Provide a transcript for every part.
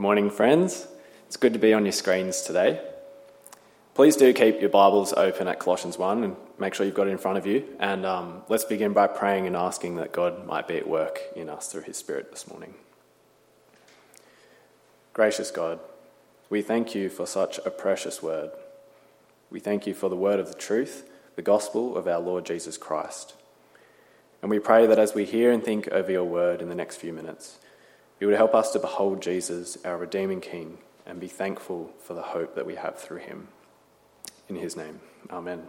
Good morning, friends. It's good to be on your screens today. Please do keep your Bibles open at Colossians 1 and make sure you've got it in front of you. And um, let's begin by praying and asking that God might be at work in us through His Spirit this morning. Gracious God, we thank you for such a precious word. We thank you for the word of the truth, the gospel of our Lord Jesus Christ. And we pray that as we hear and think over your word in the next few minutes, you would help us to behold Jesus, our redeeming King, and be thankful for the hope that we have through him. In his name, amen.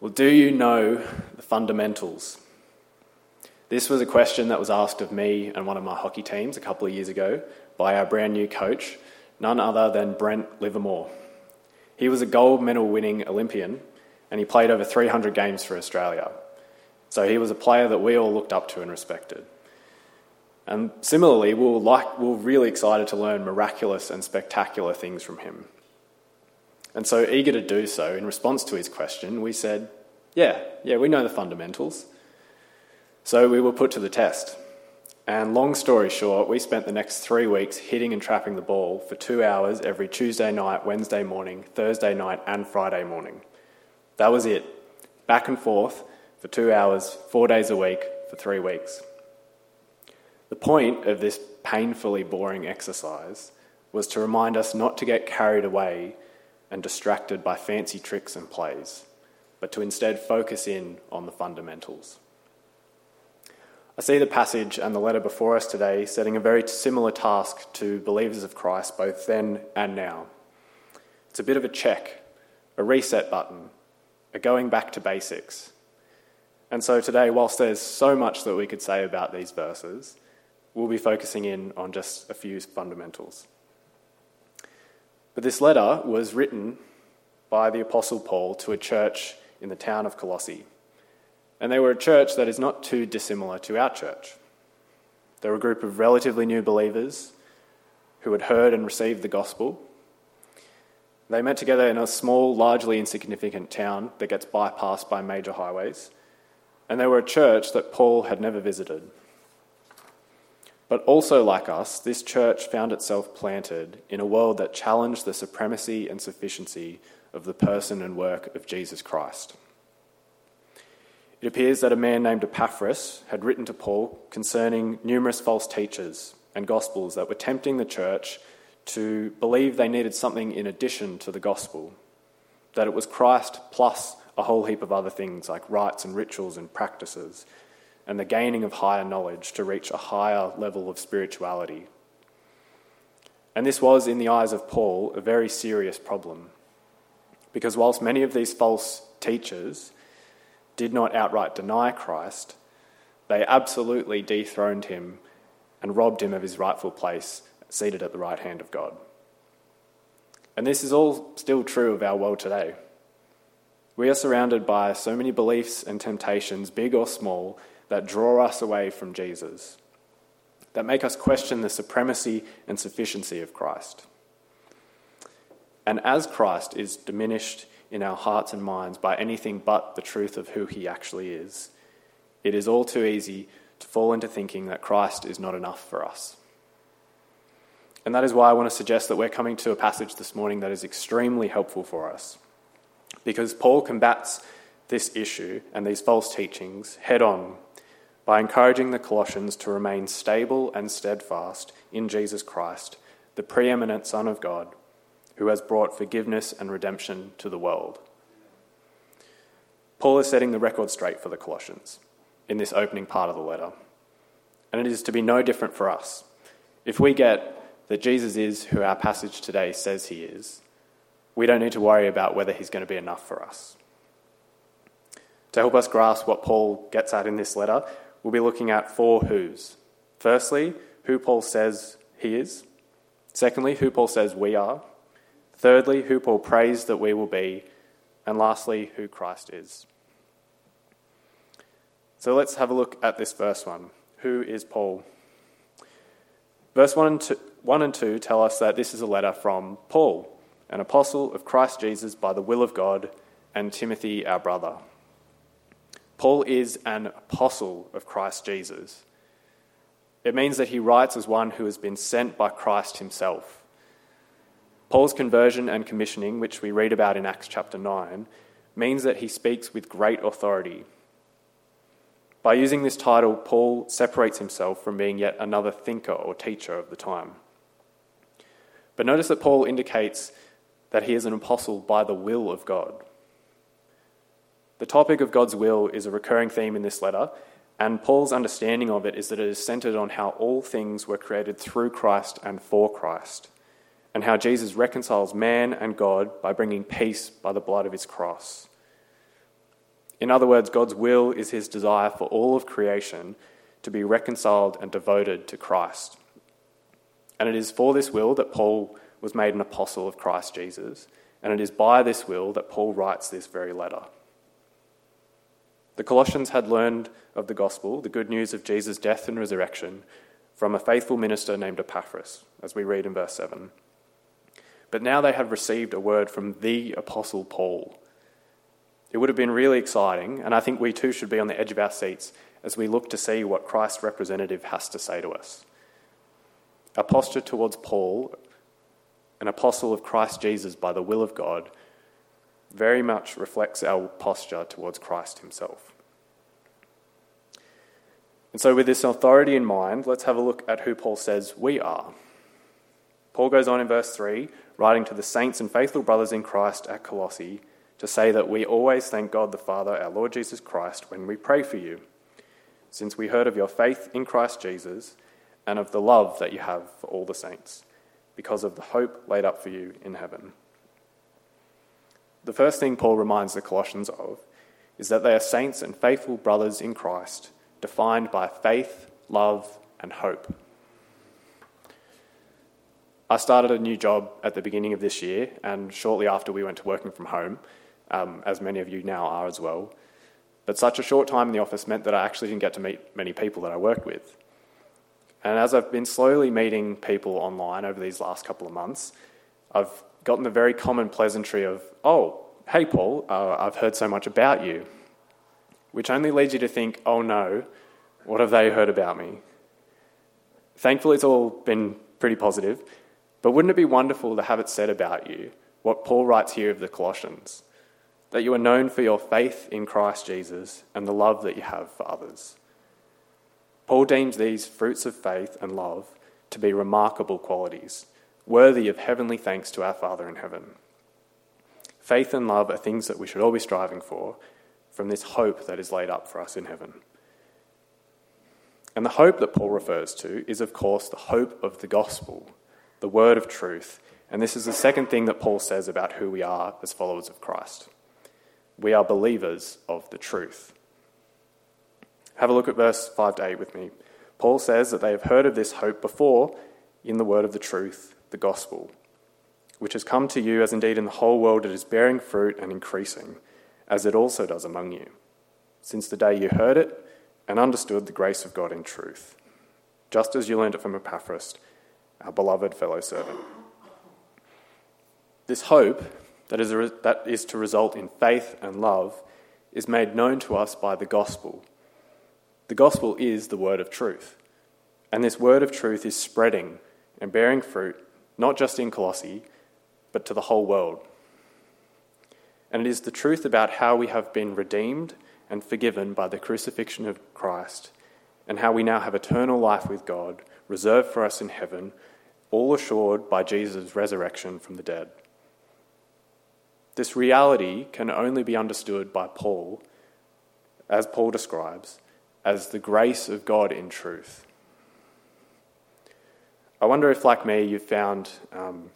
Well, do you know the fundamentals? This was a question that was asked of me and one of my hockey teams a couple of years ago by our brand new coach, none other than Brent Livermore. He was a gold medal winning Olympian and he played over 300 games for Australia. So he was a player that we all looked up to and respected. And similarly, we are like, we really excited to learn miraculous and spectacular things from him. And so, eager to do so, in response to his question, we said, Yeah, yeah, we know the fundamentals. So we were put to the test. And long story short, we spent the next three weeks hitting and trapping the ball for two hours every Tuesday night, Wednesday morning, Thursday night, and Friday morning. That was it. Back and forth for two hours, four days a week, for three weeks. The point of this painfully boring exercise was to remind us not to get carried away and distracted by fancy tricks and plays, but to instead focus in on the fundamentals. I see the passage and the letter before us today setting a very similar task to believers of Christ both then and now. It's a bit of a check, a reset button, a going back to basics. And so today, whilst there's so much that we could say about these verses, we'll be focusing in on just a few fundamentals. But this letter was written by the Apostle Paul to a church in the town of Colossae. And they were a church that is not too dissimilar to our church. They were a group of relatively new believers who had heard and received the gospel. They met together in a small, largely insignificant town that gets bypassed by major highways. And they were a church that Paul had never visited. But also, like us, this church found itself planted in a world that challenged the supremacy and sufficiency of the person and work of Jesus Christ. It appears that a man named Epaphras had written to Paul concerning numerous false teachers and gospels that were tempting the church to believe they needed something in addition to the gospel, that it was Christ plus a whole heap of other things like rites and rituals and practices and the gaining of higher knowledge to reach a higher level of spirituality. And this was, in the eyes of Paul, a very serious problem. Because whilst many of these false teachers did not outright deny Christ, they absolutely dethroned him and robbed him of his rightful place, seated at the right hand of God. And this is all still true of our world today. We are surrounded by so many beliefs and temptations, big or small, that draw us away from Jesus, that make us question the supremacy and sufficiency of Christ. And as Christ is diminished in our hearts and minds by anything but the truth of who he actually is, it is all too easy to fall into thinking that Christ is not enough for us. And that is why I want to suggest that we're coming to a passage this morning that is extremely helpful for us. Because Paul combats this issue and these false teachings head on by encouraging the Colossians to remain stable and steadfast in Jesus Christ, the preeminent Son of God, who has brought forgiveness and redemption to the world. Paul is setting the record straight for the Colossians in this opening part of the letter. And it is to be no different for us. If we get that Jesus is who our passage today says he is, we don't need to worry about whether he's going to be enough for us. To help us grasp what Paul gets at in this letter, we'll be looking at four who's. Firstly, who Paul says he is. Secondly, who Paul says we are. Thirdly, who Paul prays that we will be. And lastly, who Christ is. So let's have a look at this first one. Who is Paul? Verse 1 and 2, 1 and 2 tell us that this is a letter from Paul, an apostle of Christ Jesus by the will of God, and Timothy, our brother. Paul is an apostle of Christ Jesus. It means that he writes as one who has been sent by Christ himself. Paul's conversion and commissioning, which we read about in Acts chapter 9, means that he speaks with great authority. By using this title, Paul separates himself from being yet another thinker or teacher of the time. But notice that Paul indicates that he is an apostle by the will of God. The topic of God's will is a recurring theme in this letter, and Paul's understanding of it is that it is centered on how all things were created through Christ and for Christ, and how Jesus reconciles man and God by bringing peace by the blood of his cross. In other words, God's will is his desire for all of creation to be reconciled and devoted to Christ. And it is for this will that Paul was made an apostle of Christ Jesus, and it is by this will that Paul writes this very letter. The Colossians had learned of the gospel, the good news of Jesus' death and resurrection, from a faithful minister named Epaphras, as we read in verse 7. But now they have received a word from the Apostle Paul. It would have been really exciting, and I think we too should be on the edge of our seats as we look to see what Christ's representative has to say to us. Our posture towards Paul, an apostle of Christ Jesus by the will of God, very much reflects our posture towards Christ himself. And so, with this authority in mind, let's have a look at who Paul says we are. Paul goes on in verse 3, writing to the saints and faithful brothers in Christ at Colossae, to say that we always thank God the Father, our Lord Jesus Christ, when we pray for you, since we heard of your faith in Christ Jesus and of the love that you have for all the saints, because of the hope laid up for you in heaven. The first thing Paul reminds the Colossians of is that they are saints and faithful brothers in Christ, defined by faith, love, and hope. I started a new job at the beginning of this year, and shortly after we went to working from home, um, as many of you now are as well. But such a short time in the office meant that I actually didn't get to meet many people that I worked with. And as I've been slowly meeting people online over these last couple of months, I've gotten the very common pleasantry of, oh, hey, Paul, uh, I've heard so much about you, which only leads you to think, oh no, what have they heard about me? Thankfully, it's all been pretty positive, but wouldn't it be wonderful to have it said about you, what Paul writes here of the Colossians, that you are known for your faith in Christ Jesus and the love that you have for others? Paul deems these fruits of faith and love to be remarkable qualities, worthy of heavenly thanks to our Father in heaven. Faith and love are things that we should all be striving for from this hope that is laid up for us in heaven. And the hope that Paul refers to is, of course, the hope of the gospel, the word of truth. And this is the second thing that Paul says about who we are as followers of Christ. We are believers of the truth. Have a look at verse 5 to 8 with me. Paul says that they have heard of this hope before in the word of the truth, the gospel, which has come to you, as indeed in the whole world it is bearing fruit and increasing, as it also does among you, since the day you heard it and understood the grace of God in truth, just as you learned it from Epaphras, our beloved fellow servant. This hope that is, re- that is to result in faith and love is made known to us by the gospel the gospel is the word of truth. And this word of truth is spreading and bearing fruit, not just in Colossae, but to the whole world. And it is the truth about how we have been redeemed and forgiven by the crucifixion of Christ, and how we now have eternal life with God, reserved for us in heaven, all assured by Jesus' resurrection from the dead. This reality can only be understood by Paul, as Paul describes, as the grace of God in truth. I wonder if, like me, you've found um,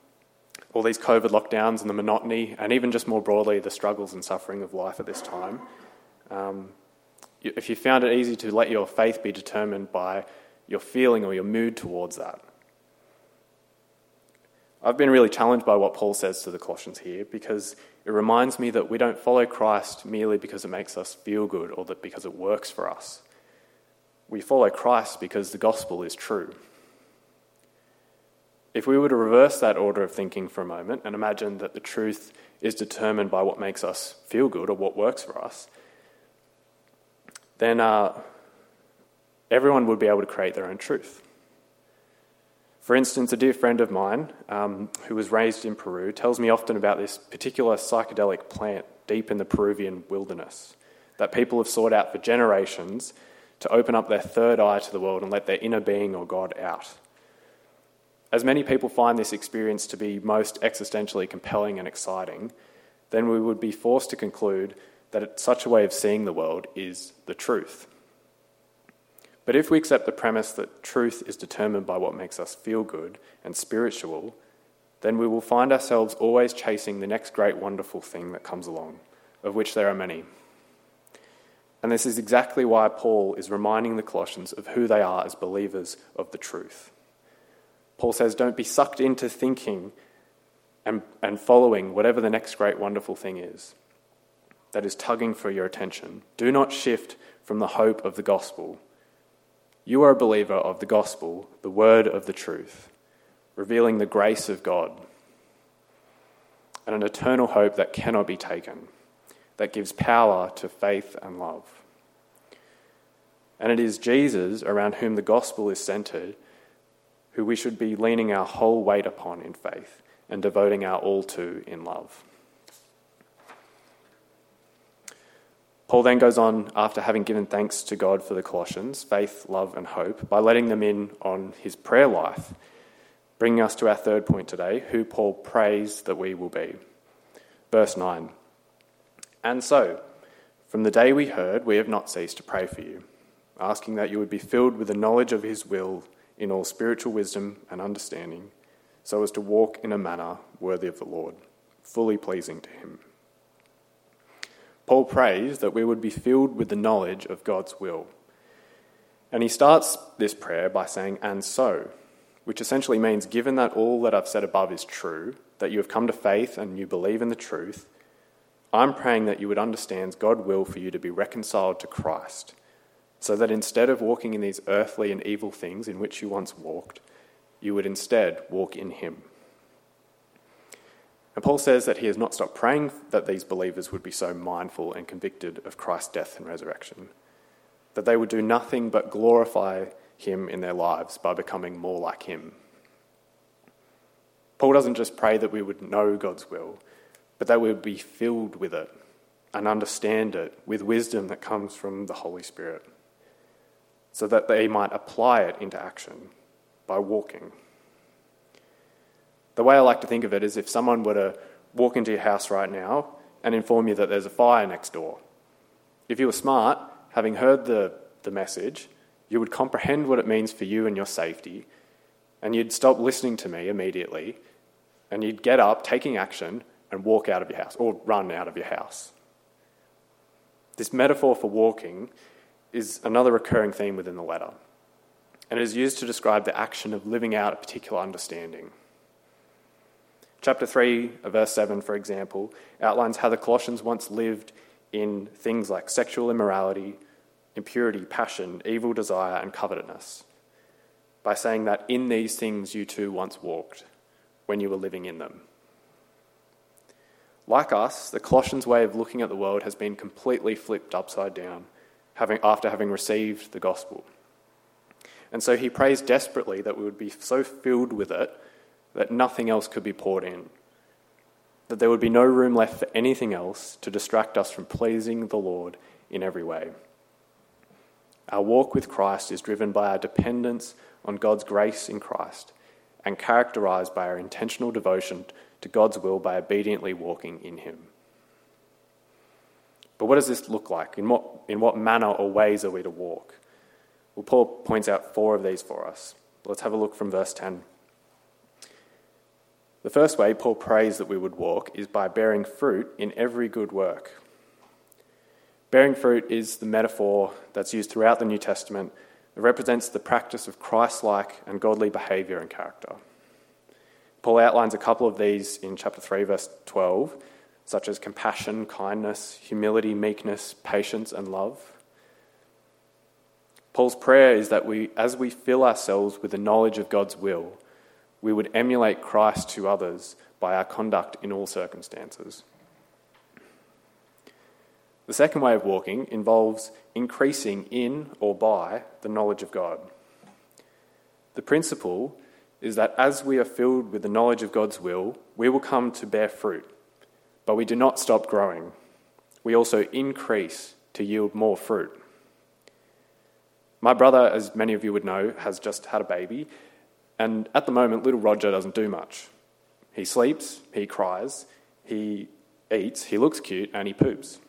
all these COVID lockdowns and the monotony, and even just more broadly, the struggles and suffering of life at this time. Um, if you found it easy to let your faith be determined by your feeling or your mood towards that. I've been really challenged by what Paul says to the Colossians here because it reminds me that we don't follow Christ merely because it makes us feel good or that because it works for us. We follow Christ because the gospel is true. If we were to reverse that order of thinking for a moment and imagine that the truth is determined by what makes us feel good or what works for us, then uh, everyone would be able to create their own truth. For instance, a dear friend of mine um, who was raised in Peru tells me often about this particular psychedelic plant deep in the Peruvian wilderness that people have sought out for generations to open up their third eye to the world and let their inner being or God out. As many people find this experience to be most existentially compelling and exciting, then we would be forced to conclude that such a way of seeing the world is the truth. But if we accept the premise that truth is determined by what makes us feel good and spiritual, then we will find ourselves always chasing the next great wonderful thing that comes along, of which there are many. And this is exactly why Paul is reminding the Colossians of who they are as believers of the truth. Paul says, Don't be sucked into thinking and, and following whatever the next great wonderful thing is that is tugging for your attention. Do not shift from the hope of the gospel you are a believer of the gospel, the word of the truth, revealing the grace of God and an eternal hope that cannot be taken, that gives power to faith and love. And it is Jesus around whom the gospel is centered who we should be leaning our whole weight upon in faith and devoting our all to in love. Paul then goes on, after having given thanks to God for the Colossians, faith, love, and hope, by letting them in on his prayer life, bringing us to our third point today who Paul prays that we will be. Verse 9 And so, from the day we heard, we have not ceased to pray for you, asking that you would be filled with the knowledge of his will in all spiritual wisdom and understanding, so as to walk in a manner worthy of the Lord, fully pleasing to him Paul prays that we would be filled with the knowledge of God's will. And he starts this prayer by saying, and so, which essentially means, given that all that I've said above is true, that you have come to faith and you believe in the truth, I'm praying that you would understand God's will for you to be reconciled to Christ, so that instead of walking in these earthly and evil things in which you once walked, you would instead walk in Him. And Paul says that he has not stopped praying that these believers would be so mindful and convicted of Christ's death and resurrection, that they would do nothing but glorify him in their lives by becoming more like him. Paul doesn't just pray that we would know God's will, but that we would be filled with it and understand it with wisdom that comes from the Holy Spirit, so that they might apply it into action by walking. The way I like to think of it is if someone were to walk into your house right now and inform you that there's a fire next door. If you were smart, having heard the, the message, you would comprehend what it means for you and your safety, and you'd stop listening to me immediately, and you'd get up, taking action, and walk out of your house, or run out of your house. This metaphor for walking is another recurring theme within the letter, and it is used to describe the action of living out a particular understanding. Chapter 3, uh, verse 7, for example, outlines how the Colossians once lived in things like sexual immorality, impurity, passion, evil desire, and covetousness, by saying that in these things you too once walked when you were living in them. Like us, the Colossians' way of looking at the world has been completely flipped upside down having, after having received the gospel. And so he prays desperately that we would be so filled with it that nothing else could be poured in, that there would be no room left for anything else to distract us from pleasing the Lord in every way. Our walk with Christ is driven by our dependence on God's grace in Christ and characterized by our intentional devotion to God's will by obediently walking in Him. But what does this look like? In what, in what manner or ways are we to walk? Well, Paul points out four of these for us. Let's have a look from verse 10. The first way Paul prays that we would walk is by bearing fruit in every good work. Bearing fruit is the metaphor that's used throughout the New Testament. It represents the practice of Christ like and godly behaviour and character. Paul outlines a couple of these in chapter 3, verse 12, such as compassion, kindness, humility, meekness, patience, and love. Paul's prayer is that we, as we fill ourselves with the knowledge of God's will, we would emulate Christ to others by our conduct in all circumstances. The second way of walking involves increasing in or by the knowledge of God. The principle is that as we are filled with the knowledge of God's will, we will come to bear fruit. But we do not stop growing. We also increase to yield more fruit. My brother, as many of you would know, has just had a baby, and at the moment, little Roger doesn't do much. He sleeps, he cries, he eats, he looks cute, and he poops.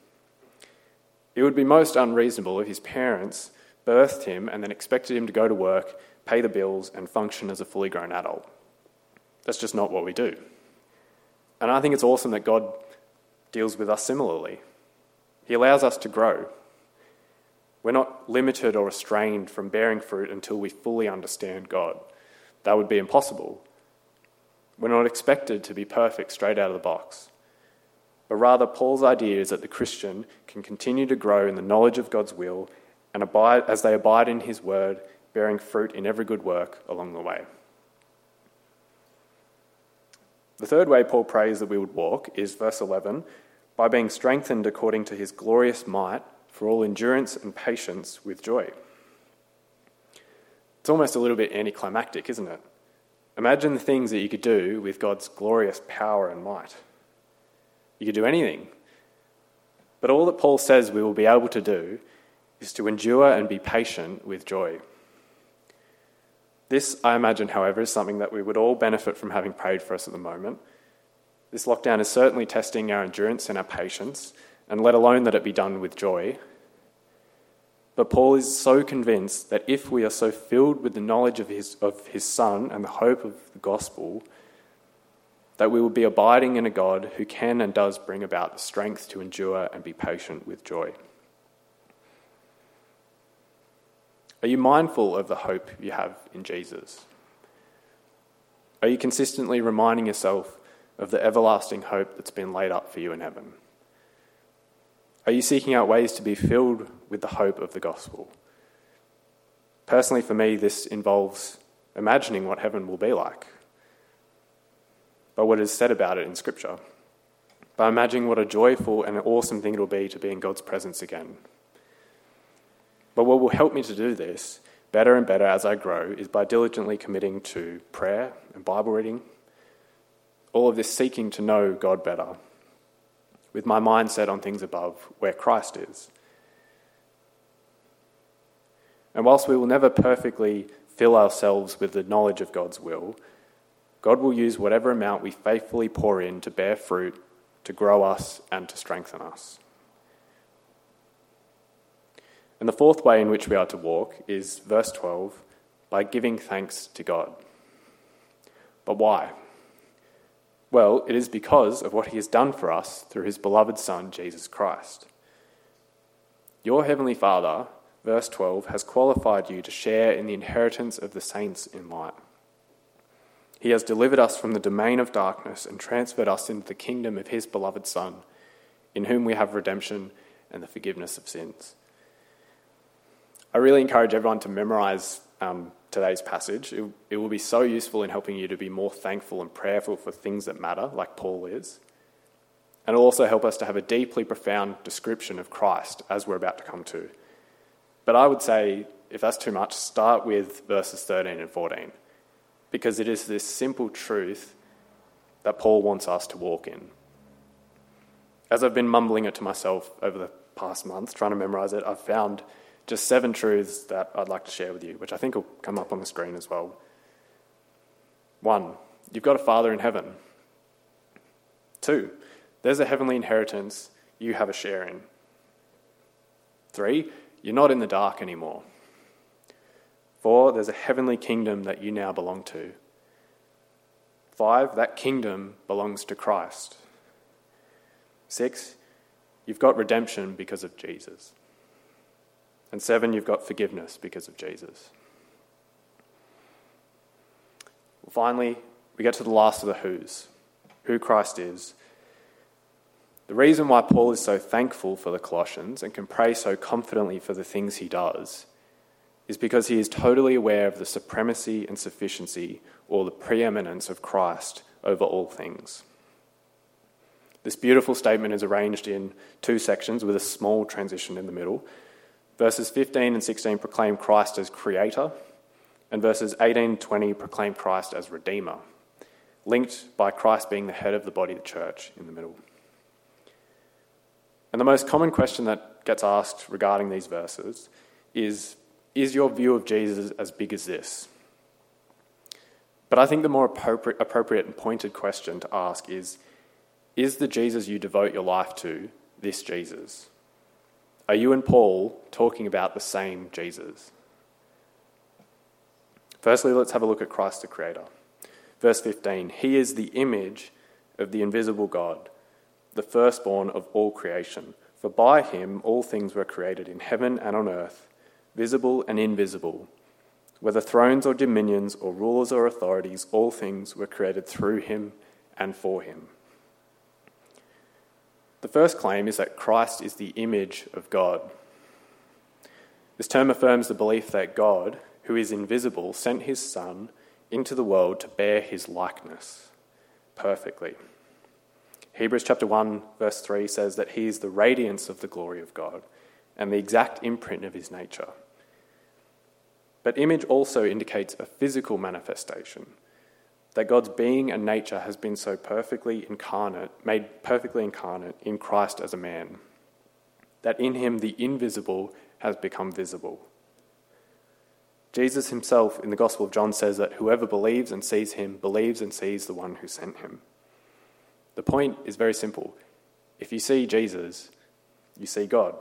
It would be most unreasonable if his parents birthed him and then expected him to go to work, pay the bills, and function as a fully grown adult. That's just not what we do. And I think it's awesome that God deals with us similarly. He allows us to grow. We're not limited or restrained from bearing fruit until we fully understand God. That would be impossible. We're not expected to be perfect straight out of the box. But rather, Paul's idea is that the Christian can continue to grow in the knowledge of God's will and abide as they abide in his word, bearing fruit in every good work along the way. The third way Paul prays that we would walk is verse 11 by being strengthened according to his glorious might for all endurance and patience with joy. It's almost a little bit anticlimactic, isn't it? Imagine the things that you could do with God's glorious power and might. You could do anything. But all that Paul says we will be able to do is to endure and be patient with joy. This, I imagine, however, is something that we would all benefit from having prayed for us at the moment. This lockdown is certainly testing our endurance and our patience, and let alone that it be done with joy. But Paul is so convinced that if we are so filled with the knowledge of his, of his Son and the hope of the gospel, that we will be abiding in a God who can and does bring about the strength to endure and be patient with joy. Are you mindful of the hope you have in Jesus? Are you consistently reminding yourself of the everlasting hope that's been laid up for you in heaven? Are you seeking out ways to be filled with the hope of the gospel? Personally, for me, this involves imagining what heaven will be like, by what is said about it in Scripture, by imagining what a joyful and awesome thing it will be to be in God's presence again. But what will help me to do this better and better as I grow is by diligently committing to prayer and Bible reading, all of this seeking to know God better, with my mind set on things above where Christ is. And whilst we will never perfectly fill ourselves with the knowledge of God's will, God will use whatever amount we faithfully pour in to bear fruit, to grow us, and to strengthen us. And the fourth way in which we are to walk is verse 12 by giving thanks to God. But why? Well, it is because of what he has done for us through his beloved Son, Jesus Christ. Your heavenly Father, verse 12, has qualified you to share in the inheritance of the saints in light. He has delivered us from the domain of darkness and transferred us into the kingdom of his beloved Son, in whom we have redemption and the forgiveness of sins. I really encourage everyone to memorize um, today's passage. It, it will be so useful in helping you to be more thankful and prayerful for things that matter, like Paul is. And it'll also help us to have a deeply profound description of Christ as we're about to come to. But I would say, if that's too much, start with verses 13 and 14, because it is this simple truth that Paul wants us to walk in. As I've been mumbling it to myself over the past month, trying to memorize it, I've found just seven truths that I'd like to share with you, which I think will come up on the screen as well. One, you've got a Father in heaven. Two, there's a heavenly inheritance you have a share in. Three, you're not in the dark anymore. Four, there's a heavenly kingdom that you now belong to. Five, that kingdom belongs to Christ. Six, you've got redemption because of Jesus. And seven, you've got forgiveness because of Jesus. Finally, we get to the last of the who's who Christ is. The reason why Paul is so thankful for the Colossians and can pray so confidently for the things he does is because he is totally aware of the supremacy and sufficiency or the preeminence of Christ over all things. This beautiful statement is arranged in two sections with a small transition in the middle. Verses 15 and 16 proclaim Christ as creator, and verses 18 and 20 proclaim Christ as redeemer, linked by Christ being the head of the body, the church, in the middle. And the most common question that gets asked regarding these verses is Is your view of Jesus as big as this? But I think the more appropriate, appropriate and pointed question to ask is Is the Jesus you devote your life to this Jesus? Are you and Paul talking about the same Jesus? Firstly, let's have a look at Christ the Creator. Verse 15 He is the image of the invisible God, the firstborn of all creation. For by him all things were created in heaven and on earth, visible and invisible whether thrones or dominions or rulers or authorities, all things were created through him and for him. The first claim is that Christ is the image of God. This term affirms the belief that God, who is invisible, sent his Son into the world to bear his likeness perfectly. Hebrews chapter 1 verse 3 says that he is the radiance of the glory of God and the exact imprint of his nature. But image also indicates a physical manifestation. That God's being and nature has been so perfectly incarnate, made perfectly incarnate in Christ as a man. That in him the invisible has become visible. Jesus himself in the Gospel of John says that whoever believes and sees him believes and sees the one who sent him. The point is very simple. If you see Jesus, you see God.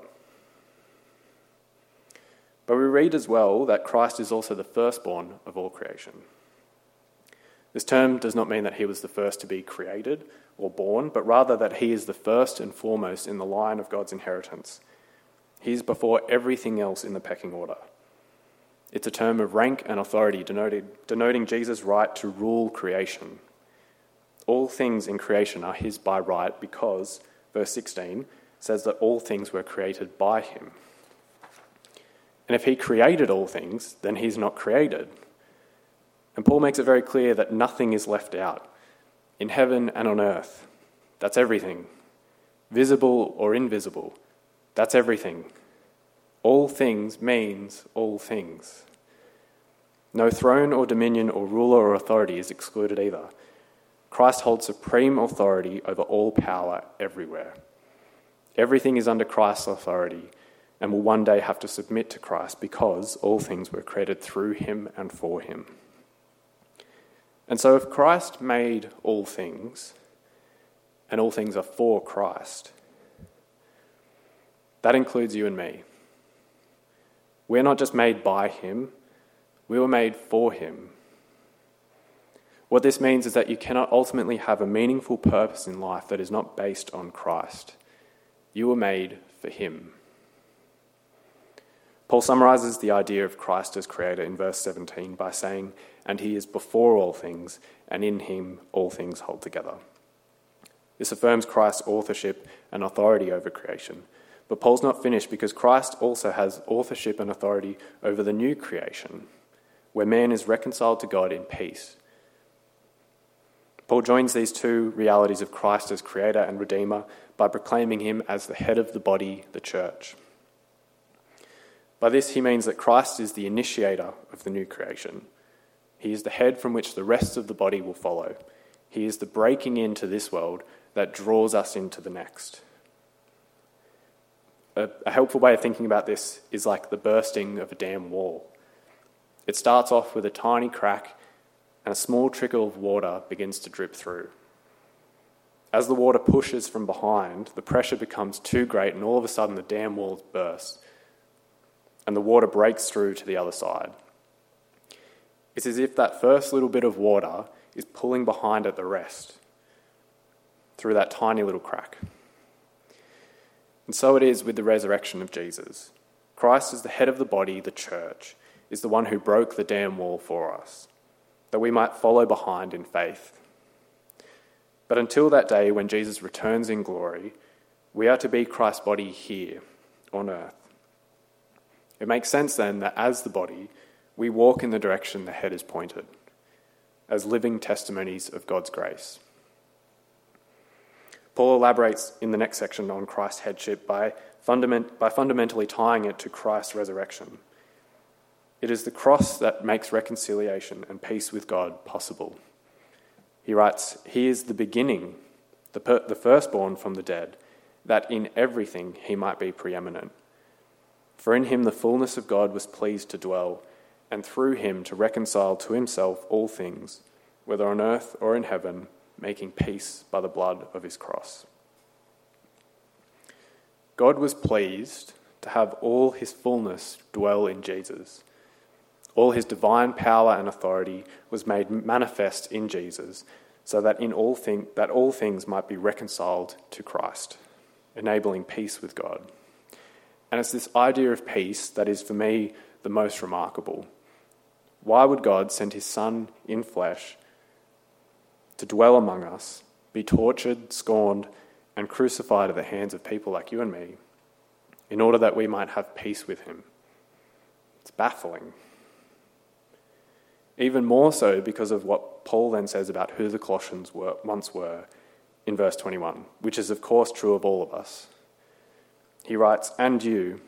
But we read as well that Christ is also the firstborn of all creation. This term does not mean that he was the first to be created or born, but rather that he is the first and foremost in the line of God's inheritance. He is before everything else in the pecking order. It's a term of rank and authority denoted, denoting Jesus' right to rule creation. All things in creation are his by right because, verse 16 says that all things were created by him. And if he created all things, then he's not created. And Paul makes it very clear that nothing is left out in heaven and on earth. That's everything. Visible or invisible. That's everything. All things means all things. No throne or dominion or ruler or authority is excluded either. Christ holds supreme authority over all power everywhere. Everything is under Christ's authority, and will one day have to submit to Christ because all things were created through him and for him. And so, if Christ made all things, and all things are for Christ, that includes you and me. We're not just made by him, we were made for him. What this means is that you cannot ultimately have a meaningful purpose in life that is not based on Christ. You were made for him. Paul summarizes the idea of Christ as creator in verse 17 by saying, And he is before all things, and in him all things hold together. This affirms Christ's authorship and authority over creation. But Paul's not finished because Christ also has authorship and authority over the new creation, where man is reconciled to God in peace. Paul joins these two realities of Christ as creator and redeemer by proclaiming him as the head of the body, the church. By this, he means that Christ is the initiator of the new creation. He is the head from which the rest of the body will follow. He is the breaking into this world that draws us into the next. A, a, helpful way of thinking about this is like the bursting of a dam wall. It starts off with a tiny crack, and a small trickle of water begins to drip through. As the water pushes from behind, the pressure becomes too great, and all of a sudden the dam walls burst and the water breaks through to the other side. It's as if that first little bit of water is pulling behind at the rest through that tiny little crack. And so it is with the resurrection of Jesus. Christ is the head of the body, the church, is the one who broke the dam wall for us, that we might follow behind in faith. But until that day when Jesus returns in glory, we are to be Christ's body here on earth. It makes sense then that as the body, we walk in the direction the head is pointed, as living testimonies of God's grace. Paul elaborates in the next section on Christ's headship by, fundament, by fundamentally tying it to Christ's resurrection. It is the cross that makes reconciliation and peace with God possible. He writes, He is the beginning, the, per- the firstborn from the dead, that in everything he might be preeminent. For in him the fullness of God was pleased to dwell, and through him to reconcile to himself all things, whether on earth or in heaven, making peace by the blood of his cross. God was pleased to have all his fullness dwell in Jesus. All his divine power and authority was made manifest in Jesus, so that in all thing, that all things might be reconciled to Christ, enabling peace with God. And it's this idea of peace that is for me the most remarkable. Why would God send his son in flesh to dwell among us, be tortured, scorned, and crucified at the hands of people like you and me, in order that we might have peace with him? It's baffling. Even more so because of what Paul then says about who the Colossians were, once were in verse 21, which is, of course, true of all of us. He writes, And you,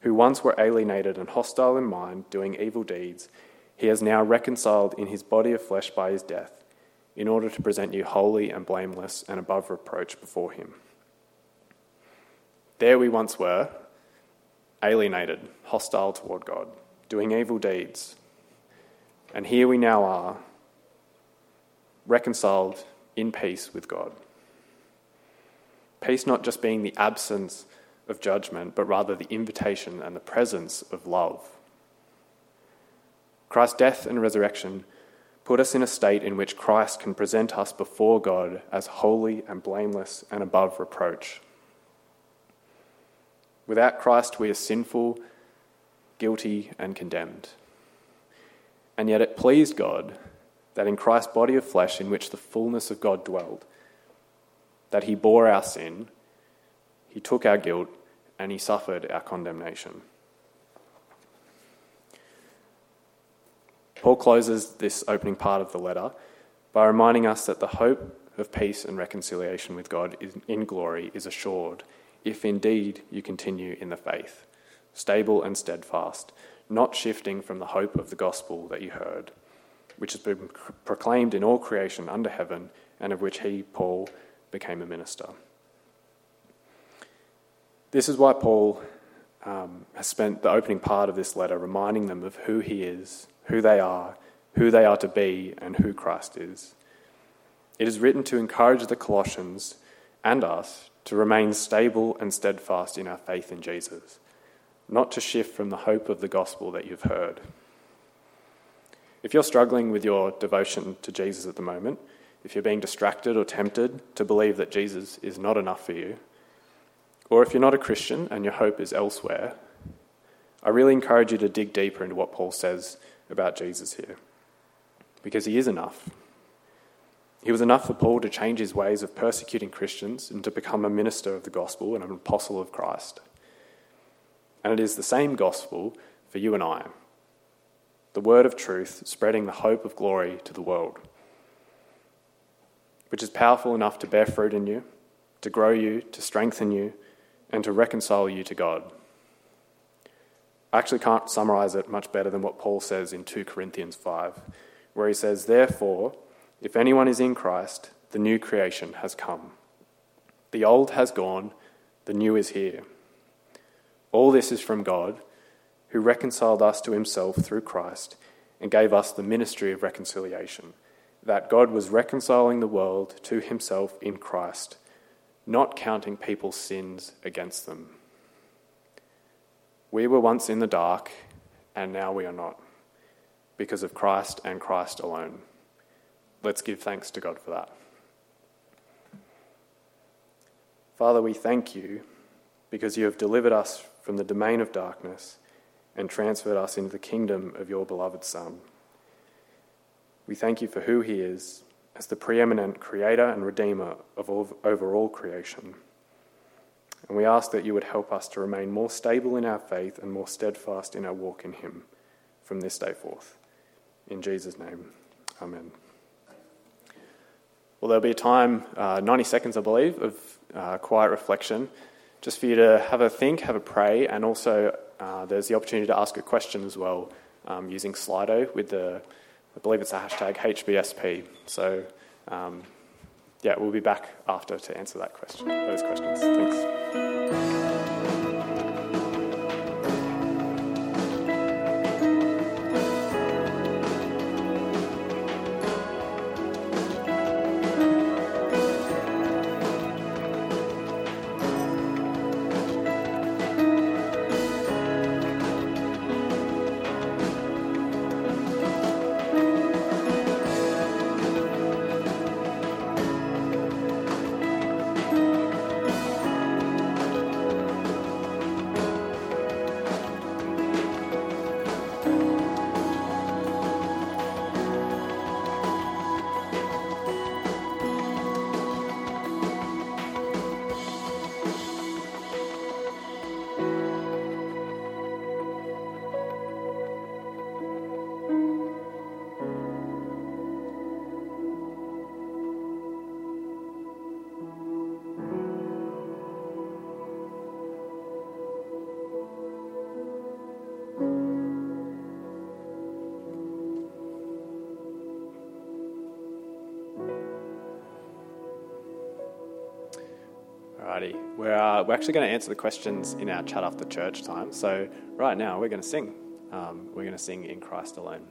who once were alienated and hostile in mind, doing evil deeds, he has now reconciled in his body of flesh by his death, in order to present you holy and blameless and above reproach before him. There we once were, alienated, hostile toward God, doing evil deeds, and here we now are, reconciled in peace with God. Peace not just being the absence of judgment, but rather the invitation and the presence of love. Christ's death and resurrection put us in a state in which Christ can present us before God as holy and blameless and above reproach. Without Christ, we are sinful, guilty, and condemned. And yet it pleased God that in Christ's body of flesh, in which the fullness of God dwelled, that he bore our sin, he took our guilt, and he suffered our condemnation. Paul closes this opening part of the letter by reminding us that the hope of peace and reconciliation with God in glory is assured if indeed you continue in the faith, stable and steadfast, not shifting from the hope of the gospel that you heard, which has been proclaimed in all creation under heaven, and of which he, Paul, became a minister. This is why Paul um, has spent the opening part of this letter reminding them of who he is, who they are, who they are to be, and who Christ is. It is written to encourage the Colossians and us to remain stable and steadfast in our faith in Jesus not to shift from the hope of the gospel that you've heard. If you're struggling with your devotion to Jesus at the moment, if you're being distracted or tempted to believe that Jesus is not enough for you, or if you're not a Christian and your hope is elsewhere, I really encourage you to dig deeper into what Paul says about Jesus here. Because he is enough. He was enough for Paul to change his ways of persecuting Christians and to become a minister of the gospel and an apostle of Christ. And it is the same gospel for you and I the word of truth spreading the hope of glory to the world, which is powerful enough to bear fruit in you, to grow you, to strengthen you, and to reconcile you to God. I actually can't summarize it much better than what Paul says in 2 Corinthians 5, where he says, Therefore, if anyone is in Christ, the new creation has come. The old has gone, the new is here. All this is from God, who reconciled us to himself through Christ and gave us the ministry of reconciliation, that God was reconciling the world to himself in Christ, not counting people's sins against them. We were once in the dark, and now we are not, because of Christ and Christ alone. Let's give thanks to God for that. Father, we thank you because you have delivered us from the domain of darkness and transferred us into the kingdom of your beloved Son. We thank you for who he is as the preeminent creator and redeemer of all, over all creation. And we ask that you would help us to remain more stable in our faith and more steadfast in our walk in him from this day forth. In Jesus' name, amen. Well, there'll be a time, uh, 90 seconds, I believe, of uh, quiet reflection, just for you to have a think, have a pray, and also uh, there's the opportunity to ask a question as well um, using Slido with the, I believe it's a hashtag HBSP. So, um, yeah, we'll be back after to answer that question, those questions. Thanks. We're, uh, we're actually going to answer the questions in our chat after church time. So, right now, we're going to sing. Um, we're going to sing In Christ Alone.